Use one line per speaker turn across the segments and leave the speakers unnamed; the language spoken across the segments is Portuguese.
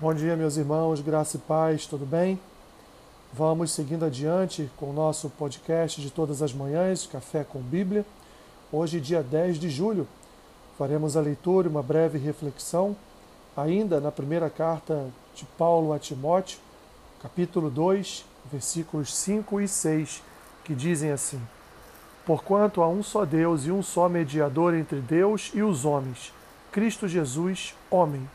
Bom dia, meus irmãos, graça e paz, tudo bem? Vamos seguindo adiante com o nosso podcast de todas as manhãs, Café com Bíblia. Hoje, dia 10 de julho, faremos a leitura e uma breve reflexão, ainda na primeira carta de Paulo a Timóteo, capítulo 2, versículos 5 e 6, que dizem assim: Porquanto há um só Deus e um só mediador entre Deus e os homens, Cristo Jesus, homem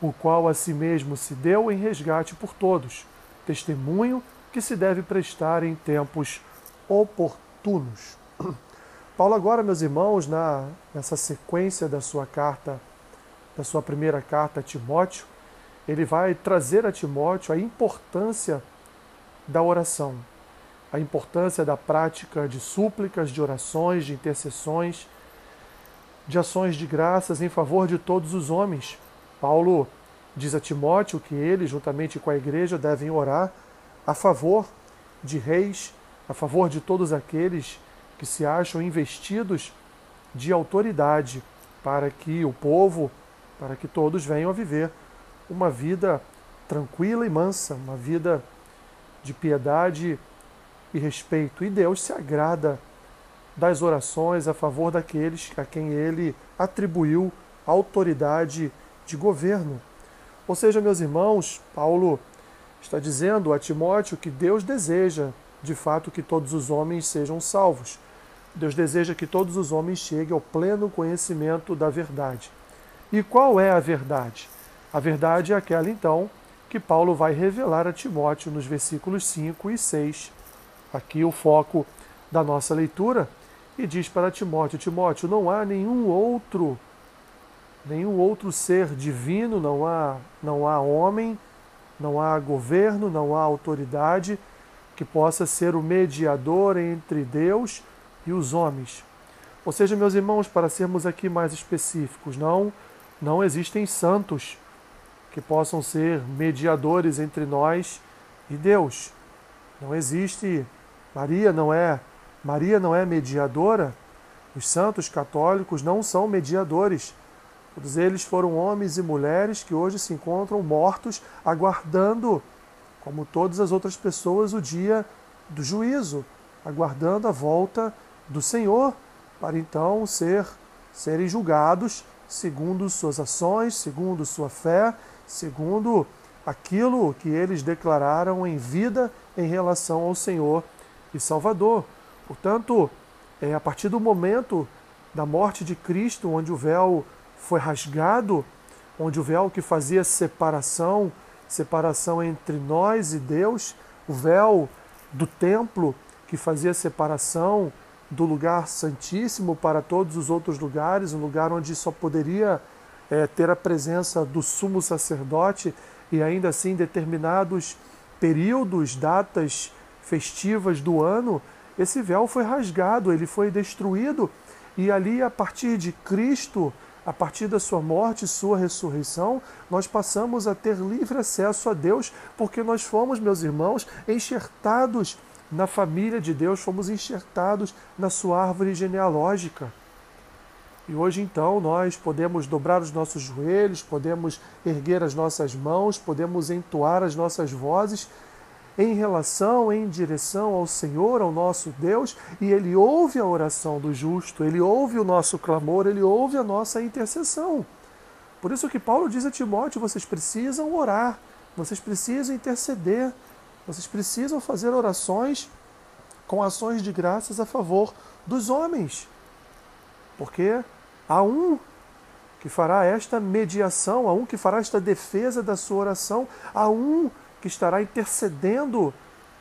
o qual a si mesmo se deu em resgate por todos, testemunho que se deve prestar em tempos oportunos. Paulo agora, meus irmãos, na, nessa sequência da sua carta, da sua primeira carta a Timóteo, ele vai trazer a Timóteo a importância da oração, a importância da prática de súplicas, de orações, de intercessões, de ações de graças em favor de todos os homens, Paulo diz a Timóteo que ele, juntamente com a igreja, devem orar a favor de reis, a favor de todos aqueles que se acham investidos de autoridade, para que o povo, para que todos venham a viver uma vida tranquila e mansa, uma vida de piedade e respeito. E Deus se agrada das orações a favor daqueles a quem ele atribuiu autoridade de governo. Ou seja, meus irmãos, Paulo está dizendo a Timóteo que Deus deseja, de fato, que todos os homens sejam salvos. Deus deseja que todos os homens cheguem ao pleno conhecimento da verdade. E qual é a verdade? A verdade é aquela, então, que Paulo vai revelar a Timóteo nos versículos 5 e 6. Aqui o foco da nossa leitura. E diz para Timóteo: Timóteo, não há nenhum outro nenhum outro ser divino, não há, não há homem, não há governo, não há autoridade que possa ser o mediador entre Deus e os homens. Ou seja, meus irmãos, para sermos aqui mais específicos, não não existem santos que possam ser mediadores entre nós e Deus. Não existe Maria não é Maria não é mediadora. Os santos católicos não são mediadores. Todos eles foram homens e mulheres que hoje se encontram mortos, aguardando, como todas as outras pessoas, o dia do juízo, aguardando a volta do Senhor, para então ser serem julgados segundo suas ações, segundo sua fé, segundo aquilo que eles declararam em vida em relação ao Senhor e Salvador. Portanto, é a partir do momento da morte de Cristo, onde o véu foi rasgado, onde o véu que fazia separação, separação entre nós e Deus, o véu do templo que fazia separação do lugar santíssimo para todos os outros lugares, um lugar onde só poderia é, ter a presença do sumo sacerdote e ainda assim determinados períodos, datas festivas do ano, esse véu foi rasgado, ele foi destruído e ali a partir de Cristo a partir da sua morte e sua ressurreição, nós passamos a ter livre acesso a Deus, porque nós fomos, meus irmãos, enxertados na família de Deus, fomos enxertados na sua árvore genealógica. E hoje então nós podemos dobrar os nossos joelhos, podemos erguer as nossas mãos, podemos entoar as nossas vozes em relação, em direção ao Senhor, ao nosso Deus, e Ele ouve a oração do justo, Ele ouve o nosso clamor, Ele ouve a nossa intercessão. Por isso que Paulo diz a Timóteo: vocês precisam orar, vocês precisam interceder, vocês precisam fazer orações com ações de graças a favor dos homens. Porque há um que fará esta mediação, há um que fará esta defesa da sua oração, há um que estará intercedendo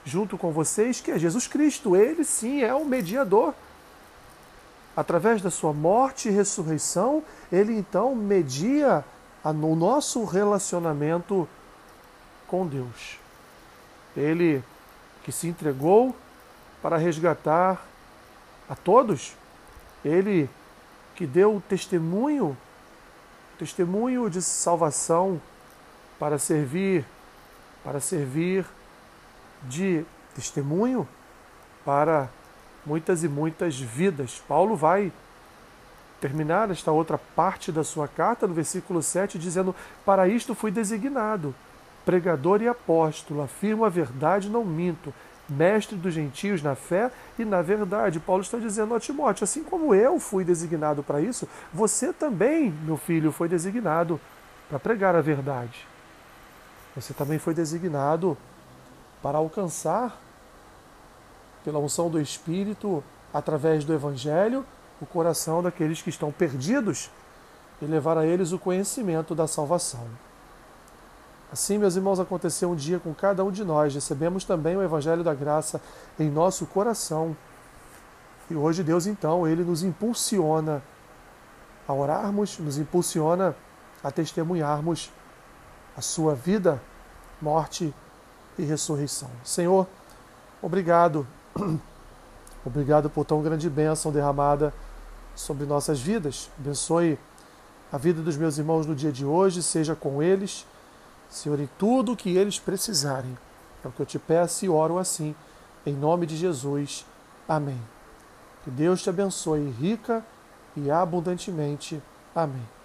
junto com vocês, que é Jesus Cristo. Ele sim é o mediador. Através da sua morte e ressurreição, ele então media o nosso relacionamento com Deus. Ele que se entregou para resgatar a todos, ele que deu testemunho, testemunho de salvação para servir para servir de testemunho para muitas e muitas vidas. Paulo vai terminar esta outra parte da sua carta, no versículo 7, dizendo: Para isto fui designado, pregador e apóstolo, afirmo a verdade, não minto, mestre dos gentios na fé e na verdade. Paulo está dizendo a Timóteo: assim como eu fui designado para isso, você também, meu filho, foi designado para pregar a verdade. Você também foi designado para alcançar, pela unção do Espírito, através do Evangelho, o coração daqueles que estão perdidos e levar a eles o conhecimento da salvação. Assim, meus irmãos, aconteceu um dia com cada um de nós. Recebemos também o Evangelho da Graça em nosso coração. E hoje Deus, então, Ele nos impulsiona a orarmos, nos impulsiona a testemunharmos a Sua vida, morte e ressurreição. Senhor, obrigado. Obrigado por tão grande bênção derramada sobre nossas vidas. Abençoe a vida dos meus irmãos no dia de hoje, seja com eles, Senhor, em tudo o que eles precisarem. É o que eu te peço e oro assim, em nome de Jesus. Amém. Que Deus te abençoe rica e abundantemente. Amém.